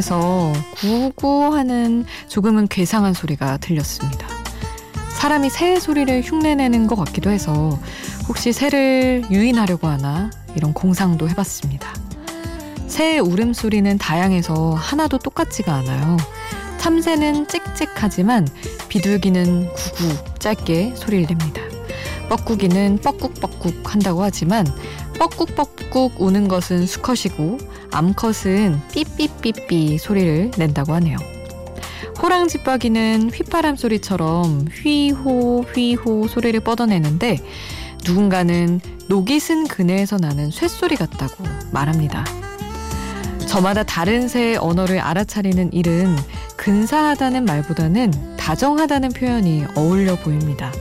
밖에서 구구하는 조금은 괴상한 소리가 들렸습니다. 사람이 새 소리를 흉내내는 것 같기도 해서 혹시 새를 유인하려고 하나 이런 공상도 해봤습니다. 새의 울음소리는 다양해서 하나도 똑같지가 않아요. 참새는 찍찍하지만 비둘기는 구구 짧게 소리를 냅니다. 뻐꾸기는 뻐꾹뻐꾹 한다고 하지만 뻐꾹뻐꾹 우는 것은 수컷이고 암컷은 삐삐삐삐 소리를 낸다고 하네요. 호랑지빠기는 휘파람 소리처럼 휘호 휘호 소리를 뻗어내는데 누군가는 녹이 쓴 그네에서 나는 쇳소리 같다고 말합니다. 저마다 다른 새의 언어를 알아차리는 일은 근사하다는 말보다는 다정하다는 표현이 어울려 보입니다.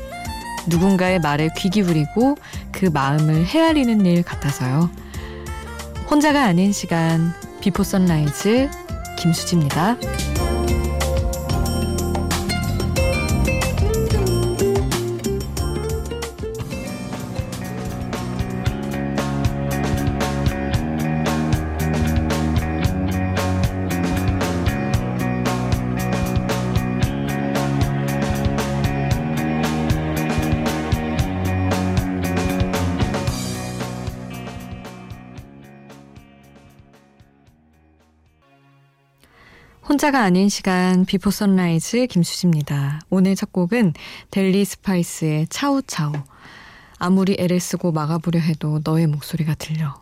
누군가의 말에 귀 기울이고 그 마음을 헤아리는 일 같아서요. 혼자가 아닌 시간 Before Sunrise 김수지입니다. 혼자가 아닌 시간 Before Sunrise 김수지입니다. 오늘 첫 곡은 델리 스파이스의 차우차우. 아무리 애를 쓰고 막아보려 해도 너의 목소리가 들려.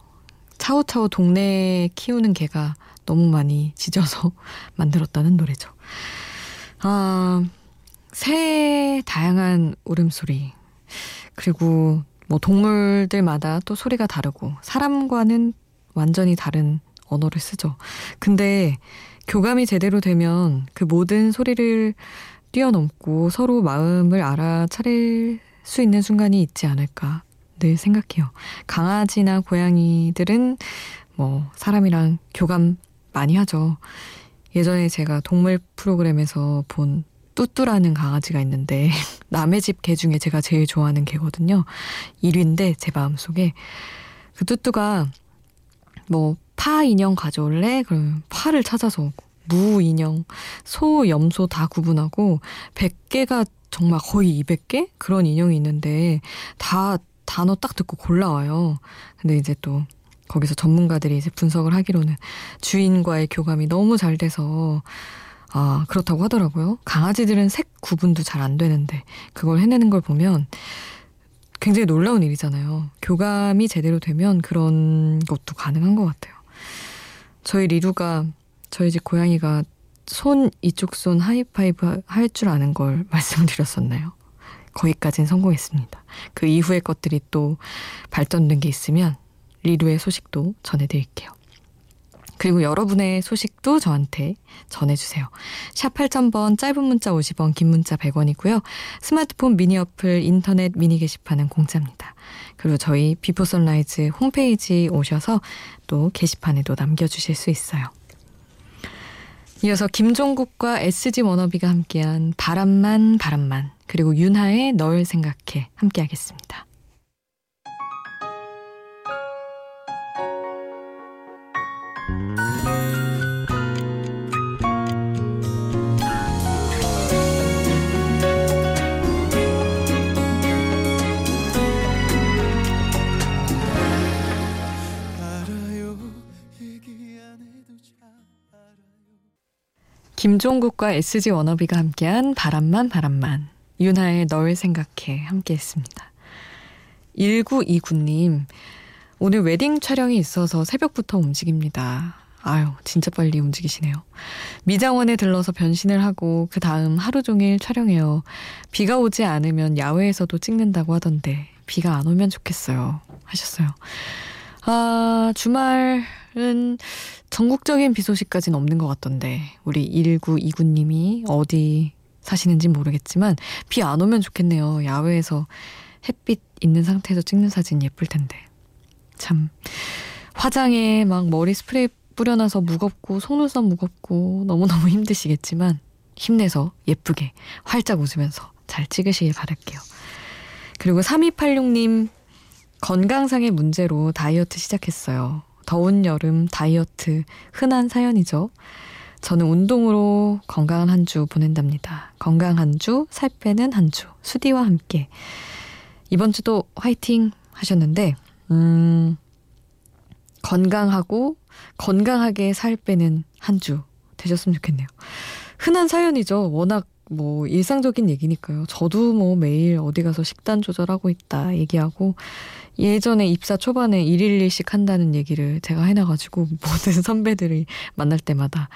차우차우 동네에 키우는 개가 너무 많이 짖어서 만들었다는 노래죠. 아, 새 다양한 울음소리. 그리고 뭐 동물들마다 또 소리가 다르고 사람과는 완전히 다른 언어를 쓰죠. 근데 교감이 제대로 되면 그 모든 소리를 뛰어넘고 서로 마음을 알아차릴 수 있는 순간이 있지 않을까 늘 생각해요. 강아지나 고양이들은 뭐 사람이랑 교감 많이 하죠. 예전에 제가 동물 프로그램에서 본 뚜뚜라는 강아지가 있는데 남의 집 개 중에 제가 제일 좋아하는 개거든요. 1위인데 제 마음속에 그 뚜뚜가 뭐 파 인형 가져올래? 그러면 파를 찾아서 무 인형, 소, 염소 다 구분하고 100개가 정말 거의 200개? 그런 인형이 있는데 다 단어 딱 듣고 골라와요. 근데 이제 또 거기서 전문가들이 이제 분석을 하기로는 주인과의 교감이 너무 잘 돼서 아, 그렇다고 하더라고요. 강아지들은 색 구분도 잘 안 되는데 그걸 해내는 걸 보면 굉장히 놀라운 일이잖아요. 교감이 제대로 되면 그런 것도 가능한 것 같아요. 저희 리루가 저희 집 고양이가 손 이쪽 손 하이파이브 할 줄 아는 걸 말씀드렸었나요? 거기까진 성공했습니다. 그 이후의 것들이 또 발전된 게 있으면 리루의 소식도 전해드릴게요. 그리고 여러분의 소식도 저한테 전해주세요. 샵 8000번 짧은 문자 50원 긴 문자 100원이고요. 스마트폰 미니 어플 인터넷 미니 게시판은 공짜입니다. 그리고 저희 Before Sunrise 홈페이지 오셔서 또 게시판에도 남겨주실 수 있어요. 이어서 김종국과 SG 워너비가 함께한 바람만 바람만 그리고 윤하의 널 생각해 함께 하겠습니다. 김종국과 SG 워너비가 함께한 바람만 바람만 윤하의 널 생각해 함께했습니다. 1929님 오늘 웨딩 촬영이 있어서 새벽부터 움직입니다. 아유 진짜 빨리 움직이시네요. 미장원에 들러서 변신을 하고 그 다음 하루 종일 촬영해요. 비가 오지 않으면 야외에서도 찍는다고 하던데 비가 안 오면 좋겠어요. 하셨어요. 아 주말 은 전국적인 비 소식까지는 없는 것 같던데 우리 1929님이 어디 사시는지 모르겠지만 비 안 오면 좋겠네요. 야외에서 햇빛 있는 상태에서 찍는 사진 예쁠 텐데. 참 화장에 막 머리 스프레이 뿌려놔서 무겁고 속눈썹 무겁고 너무너무 힘드시겠지만 힘내서 예쁘게 활짝 웃으면서 잘 찍으시길 바랄게요. 그리고 3286님 건강상의 문제로 다이어트 시작했어요. 더운 여름 다이어트 흔한 사연이죠. 저는 운동으로 건강한 한 주 보낸답니다. 건강한 주, 살 빼는 한 주, 수디와 함께. 이번 주도 화이팅 하셨는데, 음, 건강하고 건강하게 살 빼는 한 주 되셨으면 좋겠네요. 흔한 사연이죠. 워낙 뭐 일상적인 얘기니까요. 저도 뭐 매일 어디 가서 식단 조절하고 있다 얘기하고 예전에 입사 초반에 1일 1식 한다는 얘기를 제가 해놔가지고 모든 선배들이 만날 때마다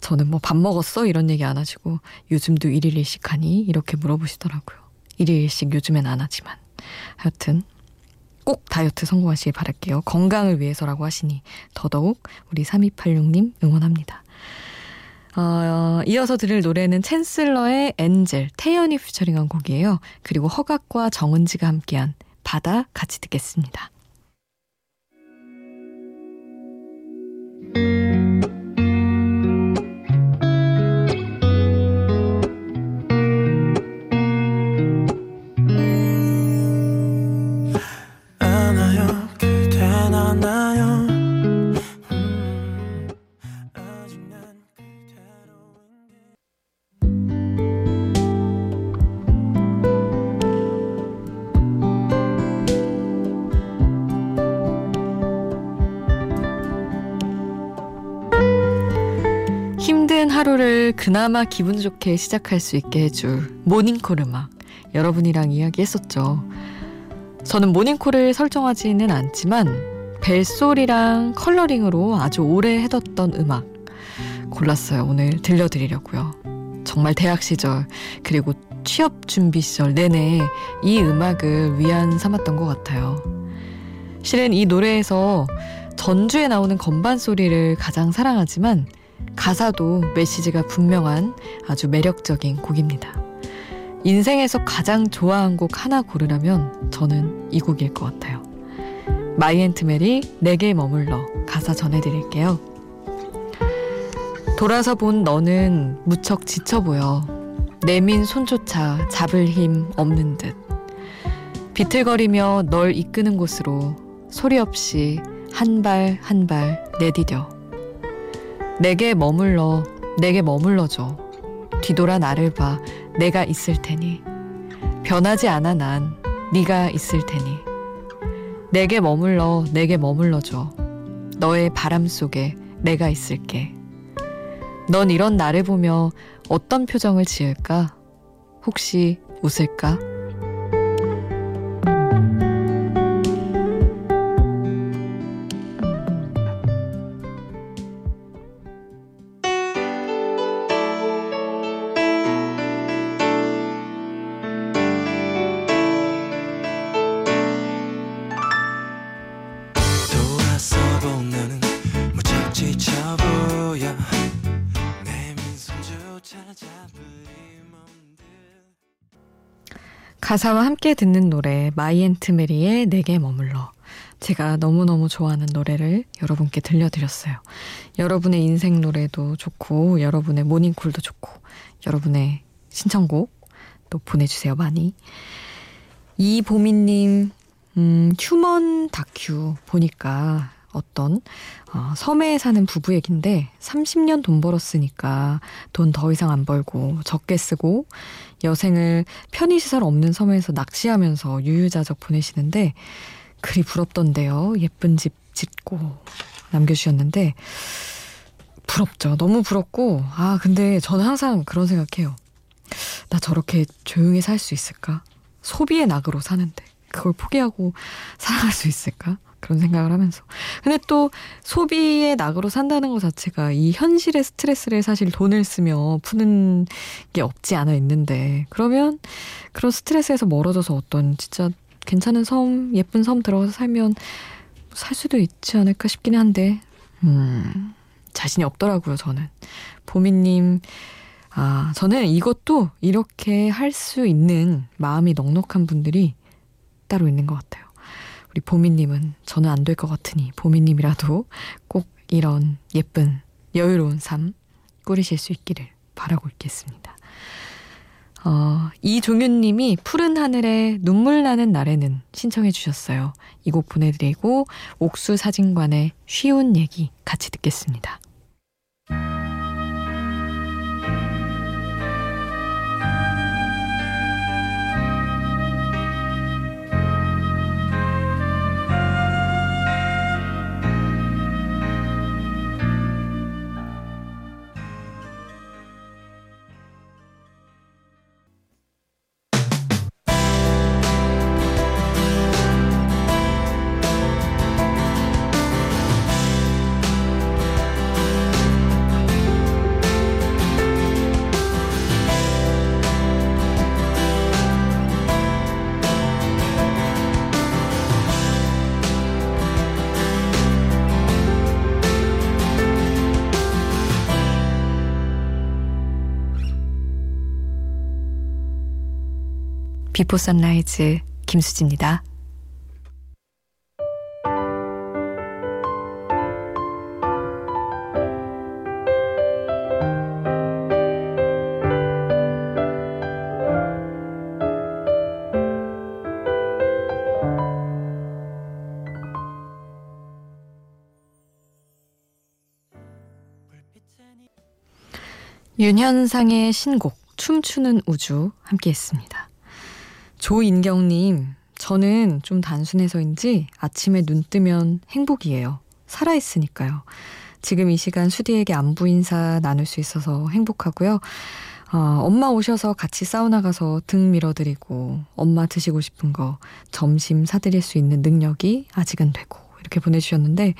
저는 뭐 밥 먹었어? 이런 얘기 안 하시고 요즘도 1일 1식 하니? 이렇게 물어보시더라고요. 1일 1식 요즘엔 안 하지만. 하여튼 꼭 다이어트 성공하시길 바랄게요. 건강을 위해서라고 하시니 더더욱 우리 3286님 응원합니다. 어, 이어서 들을 노래는 챈슬러의 엔젤, 태연이 퓨처링한 곡이에요. 그리고 허각과 정은지가 함께한 바다 같이 듣겠습니다. 그나마 기분 좋게 시작할 수 있게 해줄 모닝콜 음악 여러분이랑 이야기했었죠. 저는 모닝콜을 설정하지는 않지만 벨소리랑 컬러링으로 아주 오래 해뒀던 음악 골랐어요. 오늘 들려드리려고요. 정말 대학 시절 그리고 취업 준비 시절 내내 이 음악을 위안 삼았던 것 같아요. 실은 이 노래에서 전주에 나오는 건반 소리를 가장 사랑하지만 가사도 메시지가 분명한 아주 매력적인 곡입니다. 인생에서 가장 좋아한 곡 하나 고르라면 저는 이 곡일 것 같아요. My Aunt Mary 내게 머물러 가사 전해드릴게요. 돌아서 본 너는 무척 지쳐 보여. 내민 손조차 잡을 힘 없는 듯. 비틀거리며 널 이끄는 곳으로 소리 없이 한 발 한 발 내디뎌. 내게 머물러, 내게 머물러줘. 뒤돌아 나를 봐, 내가 있을 테니. 변하지 않아 난, 네가 있을 테니. 내게 머물러, 내게 머물러줘. 너의 바람 속에 내가 있을게. 넌 이런 나를 보며 어떤 표정을 지을까? 혹시 웃을까? 가사와 함께 듣는 노래 마이앤트메리의 내게 머물러 제가 너무너무 좋아하는 노래를 여러분께 들려드렸어요. 여러분의 인생 노래도 좋고 여러분의 모닝콜도 좋고 여러분의 신청곡 또 보내주세요 많이. 이보미님 음, 휴먼 다큐 보니까 어떤 어, 섬에 사는 부부 얘긴데 30년 돈 벌었으니까 돈 더 이상 안 벌고 적게 쓰고 여생을 편의시설 없는 섬에서 낚시하면서 유유자적 보내시는데 그리 부럽던데요. 예쁜 집 짓고 남겨주셨는데 부럽죠. 너무 부럽고 아 근데 저는 항상 그런 생각해요. 나 저렇게 조용히 살 수 있을까? 소비의 낙으로 사는데 그걸 포기하고 살아갈 수 있을까? 그런 생각을 하면서. 근데 또 소비의 낙으로 산다는 것 자체가 이 현실의 스트레스를 사실 돈을 쓰며 푸는 게 없지 않아 있는데 그러면 그런 스트레스에서 멀어져서 어떤 진짜 괜찮은 섬, 예쁜 섬 들어가서 살면 살 수도 있지 않을까 싶긴 한데, 음, 자신이 없더라고요, 저는. 보미님, 아, 저는 이것도 이렇게 할 수 있는 마음이 넉넉한 분들이 따로 있는 것 같아요. 우리 보미님은 저는 안 될 것 같으니 보미님이라도 꼭 이런 예쁜 여유로운 삶 꾸리실 수 있기를 바라고 있겠습니다. 어, 이종윤님이 푸른 하늘에 눈물 나는 날에는 신청해 주셨어요. 이 곡 보내드리고 옥수 사진관의 쉬운 얘기 같이 듣겠습니다. 비포 선라이즈 김수지입니다. 윤현상의 신곡 춤추는 우주 함께 했습니다. 조인경님, 저는 좀 단순해서인지 아침에 눈 뜨면 행복이에요. 살아있으니까요. 지금 이 시간 수디에게 안부 인사 나눌 수 있어서 행복하고요. 어, 엄마 오셔서 같이 사우나 가서 등 밀어드리고 엄마 드시고 싶은 거 점심 사드릴 수 있는 능력이 아직은 되고 이렇게 보내주셨는데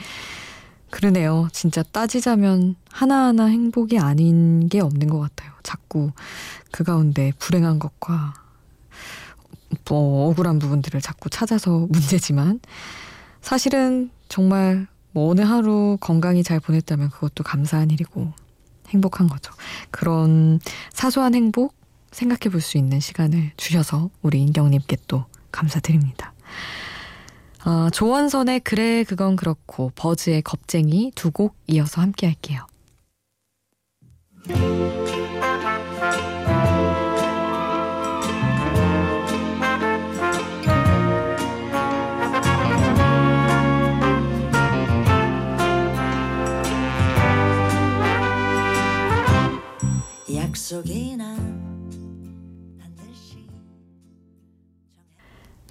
그러네요. 진짜 따지자면 하나하나 행복이 아닌 게 없는 것 같아요. 자꾸 그 가운데 불행한 것과 뭐 억울한 부분들을 자꾸 찾아서 문제지만 사실은 정말 뭐 어느 하루 건강히 잘 보냈다면 그것도 감사한 일이고 행복한 거죠. 그런 사소한 행복 생각해 볼 수 있는 시간을 주셔서 우리 인경님께 또 감사드립니다. 어, 조원선의 그래 그건 그렇고 버즈의 겁쟁이 두 곡 이어서 함께 할게요.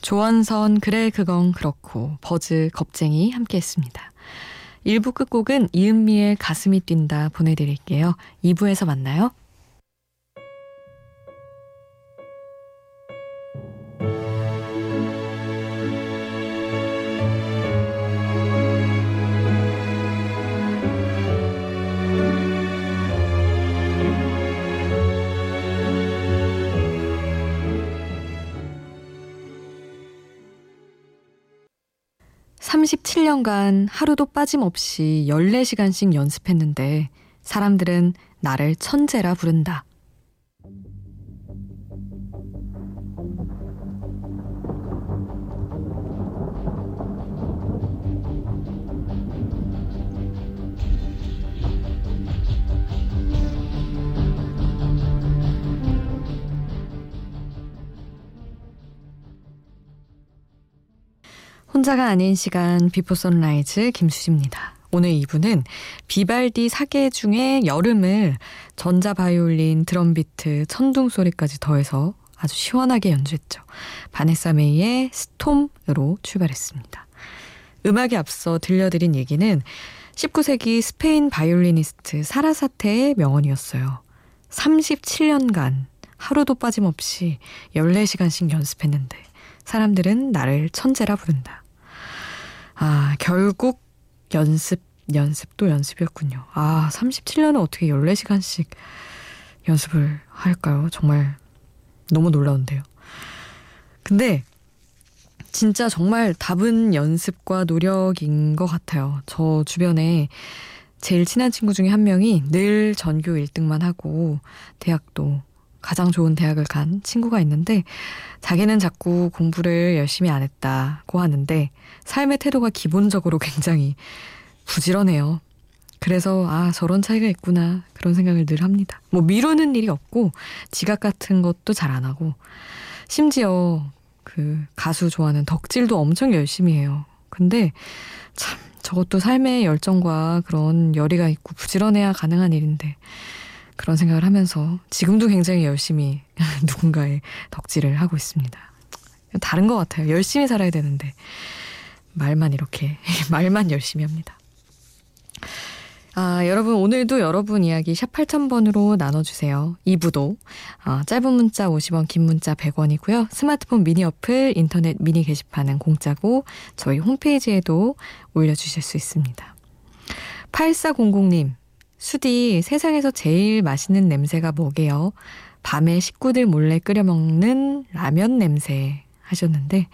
조원선 그래 그건 그렇고 버즈 겁쟁이 함께 했습니다. 1부 끝곡은 이은미의 가슴이 뛴다 보내드릴게요. 2부에서 만나요. 37년간 하루도 빠짐없이 14시간씩 연습했는데 사람들은 나를 천재라 부른다. 혼자가 아닌 시간 Before Sunrise 김수지입니다. 오늘 2부는 비발디 사계 중에 여름을 전자 바이올린, 드럼 비트, 천둥 소리까지 더해서 아주 시원하게 연주했죠. 바네사 메이의 Storm으로 출발했습니다. 음악에 앞서 들려드린 얘기는 19세기 스페인 바이올리니스트 사라사테의 명언이었어요. 37년간 하루도 빠짐없이 14시간씩 연습했는데 사람들은 나를 천재라 부른다. 아, 결국 연습, 연습도 연습이었군요. 아, 37년은 어떻게 14시간씩 연습을 할까요? 정말 너무 놀라운데요. 근데 진짜 정말 답은 연습과 노력인 것 같아요. 저 주변에 제일 친한 친구 중에 한 명이 늘 전교 1등만 하고 대학도 가장 좋은 대학을 간 친구가 있는데 자기는 자꾸 공부를 열심히 안 했다고 하는데 삶의 태도가 기본적으로 굉장히 부지런해요. 그래서 아 저런 차이가 있구나 그런 생각을 늘 합니다. 뭐 미루는 일이 없고 지각 같은 것도 잘 안 하고 심지어 그 가수 좋아하는 덕질도 엄청 열심히 해요. 근데 참 저것도 삶의 열정과 그런 열의가 있고 부지런해야 가능한 일인데 그런 생각을 하면서 지금도 굉장히 열심히 누군가의 덕질을 하고 있습니다. 다른 것 같아요. 열심히 살아야 되는데 말만 이렇게 말만 열심히 합니다. 아, 여러분 오늘도 여러분 이야기 샵 8000번으로 나눠주세요. 2부도 아, 짧은 문자 50원 긴 문자 100원이고요. 스마트폰 미니 어플 인터넷 미니 게시판은 공짜고 저희 홈페이지에도 올려주실 수 있습니다. 8400님 수디 세상에서 제일 맛있는 냄새가 뭐게요? 밤에 식구들 몰래 끓여 먹는 라면 냄새 하셨는데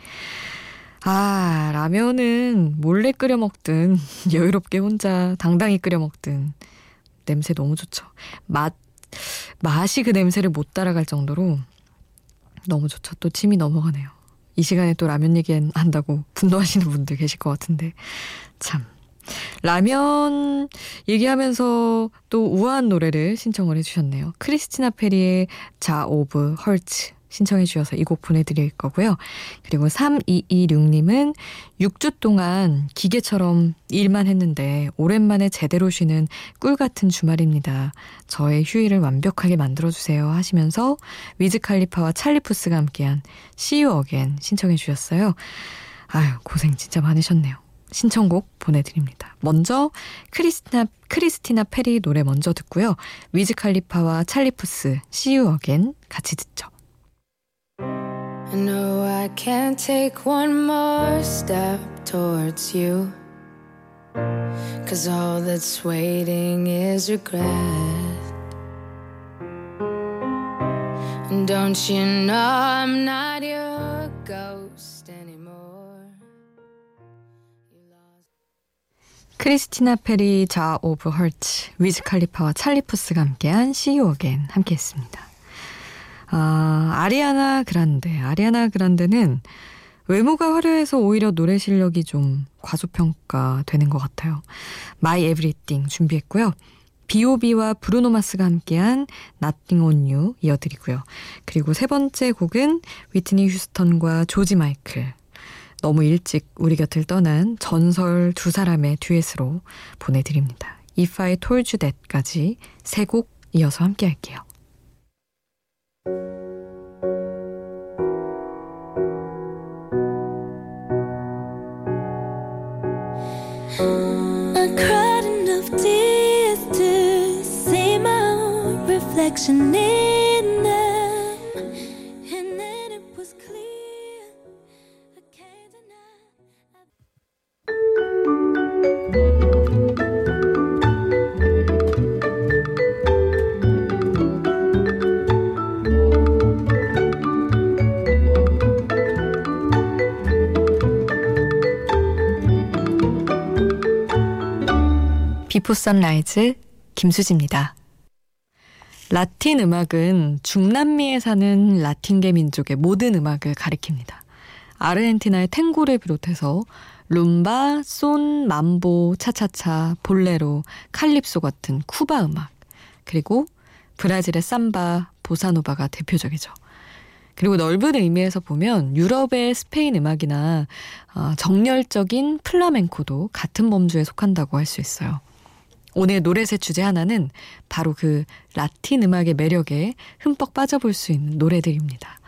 아 라면은 몰래 끓여 먹든 여유롭게 혼자 당당히 끓여 먹든 냄새 너무 좋죠. 맛 맛이 그 냄새를 못 따라갈 정도로 너무 좋죠. 또 침이 넘어가네요. 이 시간에 또 라면 얘기한다고 분노하시는 분들 계실 것 같은데 참 라면 얘기하면서 또 우아한 노래를 신청을 해주셨네요. 크리스티나 페리의 Jar of Hearts 신청해 주셔서 이 곡 보내드릴 거고요. 그리고 3226님은 6주 동안 기계처럼 일만 했는데 오랜만에 제대로 쉬는 꿀 같은 주말입니다. 저의 휴일을 완벽하게 만들어주세요 하시면서 위즈 칼리파와 찰리푸스가 함께한 See You Again 신청해 주셨어요. 아유 고생 진짜 많으셨네요. 신청곡 보내드립니다. 먼저 크리스티나, 크리스티나 페리 노래 먼저 듣고요. 위즈 칼리파와 찰리푸스 See You Again 같이 듣죠. No, I can't take one more step towards you. Cause all that's waiting is regret. And don't you know I'm not your ghost 크리스티나 페리 Jar of Hearts 위즈 칼리파와 찰리 푸스가 함께한 You Again 함께했습니다. 아, 아리아나 그란데. 아리아나 그란데는 외모가 화려해서 오히려 노래 실력이 좀 과소평가 되는 것 같아요. My Everything 준비했고요. B.O.B와 브루노마스가 함께한 Nothing on You 이어드리고요. 그리고 세 번째 곡은 위트니 휴스턴과 조지 마이클. 너무 일찍 우리 곁을 떠난 전설 두 사람의 듀엣으로 보내드립니다. If I Told You That까지 세 곡 이어서 함께 할게요. in 비포 선라이즈 김수지입니다. 라틴 음악은 중남미에 사는 라틴계 민족의 모든 음악을 가리킵니다. 아르헨티나의 탱고를 비롯해서 룸바, 손, 맘보, 차차차, 볼레로, 칼립소 같은 쿠바 음악, 그리고 브라질의 삼바, 보사노바가 대표적이죠. 그리고 넓은 의미에서 보면 유럽의 스페인 음악이나 어, 정열적인 플라멩코도 같은 범주에 속한다고 할 수 있어요. 오늘 노래새 주제 하나는 바로 그 라틴 음악의 매력에 흠뻑 빠져볼 수 있는 노래들입니다.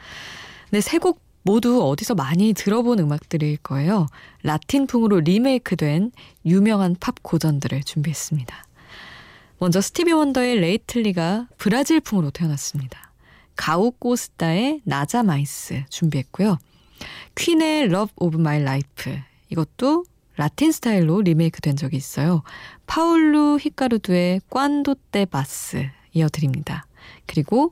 근데 세곡 모두 어디서 많이 들어본 음악들일 거예요. 라틴풍으로 리메이크된 유명한 팝 고전들을 준비했습니다. 먼저 스티비 원더의 Lately가 브라질풍으로 태어났습니다. 가우 코스타의 Nada Mais 준비했고요. 퀸의 Love of My Life 이것도 라틴 스타일로 리메이크 된 적이 있어요. 파울루 히카루드의 Cuando te vas 이어드립니다. 그리고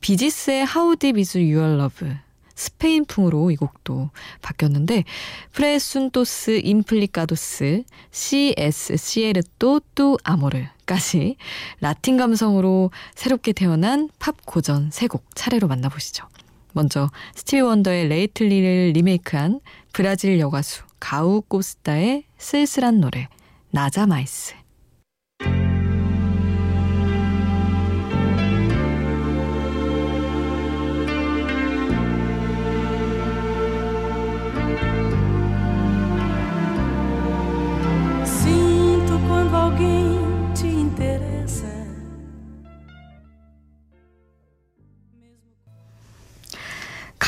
비지스의 How Deep Is Your Love 스페인풍으로 이 곡도 바뀌었는데 프레순토스 임플리카도스 CS 시에르또 뚜 아모르까지 라틴 감성으로 새롭게 태어난 팝 고전 세 곡 차례로 만나보시죠. 먼저 스티비 원더의 Lately를 리메이크한 브라질 여가수 가우 코스타의 쓸쓸한 노래 Nada Mais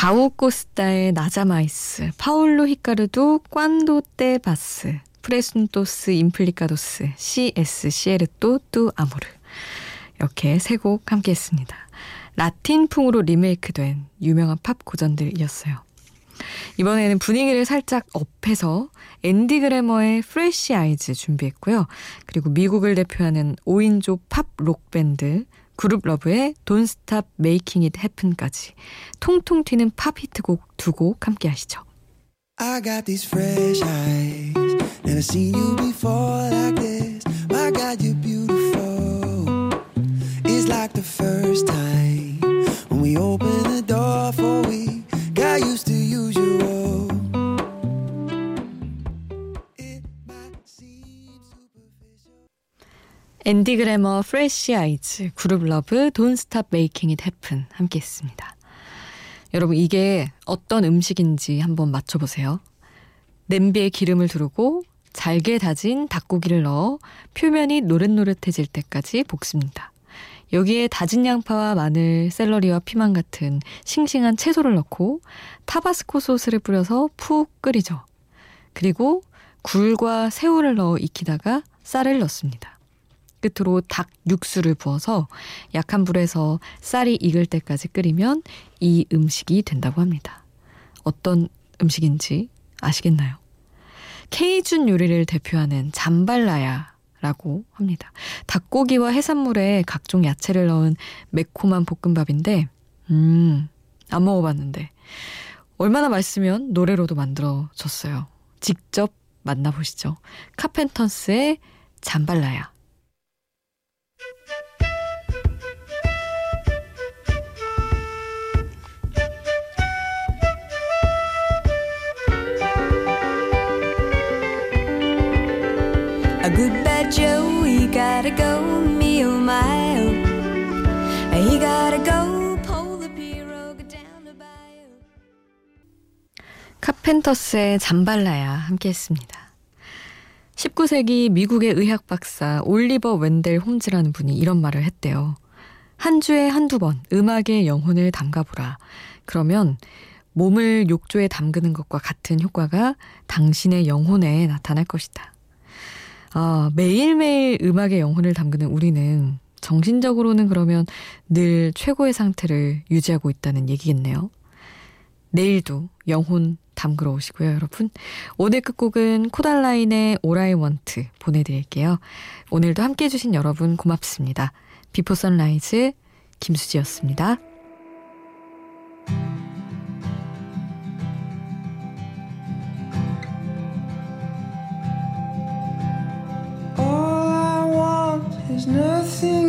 가오코스타의 Nada Mais, 파울로 히카르도 Cuando te vas, 프레순토스 임플리카도스, CS 시에르또 뚜 아모르. 이렇게 세 곡 함께 했습니다. 라틴풍으로 리메이크된 유명한 팝 고전들이었어요. 이번에는 분위기를 살짝 up해서 앤디 그래머의 Fresh Eyes 준비했고요. 그리고 미국을 대표하는 5인조 팝 록 밴드 그룹 러브의 Don't Stop Making It Happen까지 통통 튀는 팝 히트곡 두 곡 함께 하시죠. I got these fresh eyes Never seen you before like this My God, you're beautiful It's like the first time When we open the door for we 앤디 그래머, Fresh Eyes, 그룹 러브, Don't Stop Making It Happen 함께 했습니다. 여러분 이게 어떤 음식인지 한번 맞춰보세요. 냄비에 기름을 두르고 잘게 다진 닭고기를 넣어 표면이 노릇노릇해질 때까지 볶습니다. 여기에 다진 양파와 마늘, 샐러리와 피망 같은 싱싱한 채소를 넣고 타바스코 소스를 뿌려서 푹 끓이죠. 그리고 굴과 새우를 넣어 익히다가 쌀을 넣습니다. 끝으로 닭 육수를 부어서 약한 불에서 쌀이 익을 때까지 끓이면 이 음식이 된다고 합니다. 어떤 음식인지 아시겠나요? 케이준 요리를 대표하는 잠발라야 라고 합니다. 닭고기와 해산물에 각종 야채를 넣은 매콤한 볶음밥인데, 음, 안 먹어봤는데, 얼마나 맛있으면 노래로도 만들어졌어요. 직접 만나보시죠. 카펜터스의 잠발라야. 카펜터스의 잠발라야 함께 했습니다. 19세기 미국의 의학 박사 올리버 웬델 홈즈라는 분이 이런 말을 했대요. 한 주에 한두 번 음악의 영혼을 담가보라. 그러면 몸을 욕조에 담그는 것과 같은 효과가 당신의 영혼에 나타날 것이다. 아, 매일매일 음악의 영혼을 담그는 우리는 정신적으로는 그러면 늘 최고의 상태를 유지하고 있다는 얘기겠네요. 내일도 영혼 담그러 오시고요, 여러분. 오늘 끝곡은 코달라인의 Want 보내드릴게요. 오늘도 함께 해주신 여러분 고맙습니다. 비포 선라이즈 김수지였습니다. There's nothing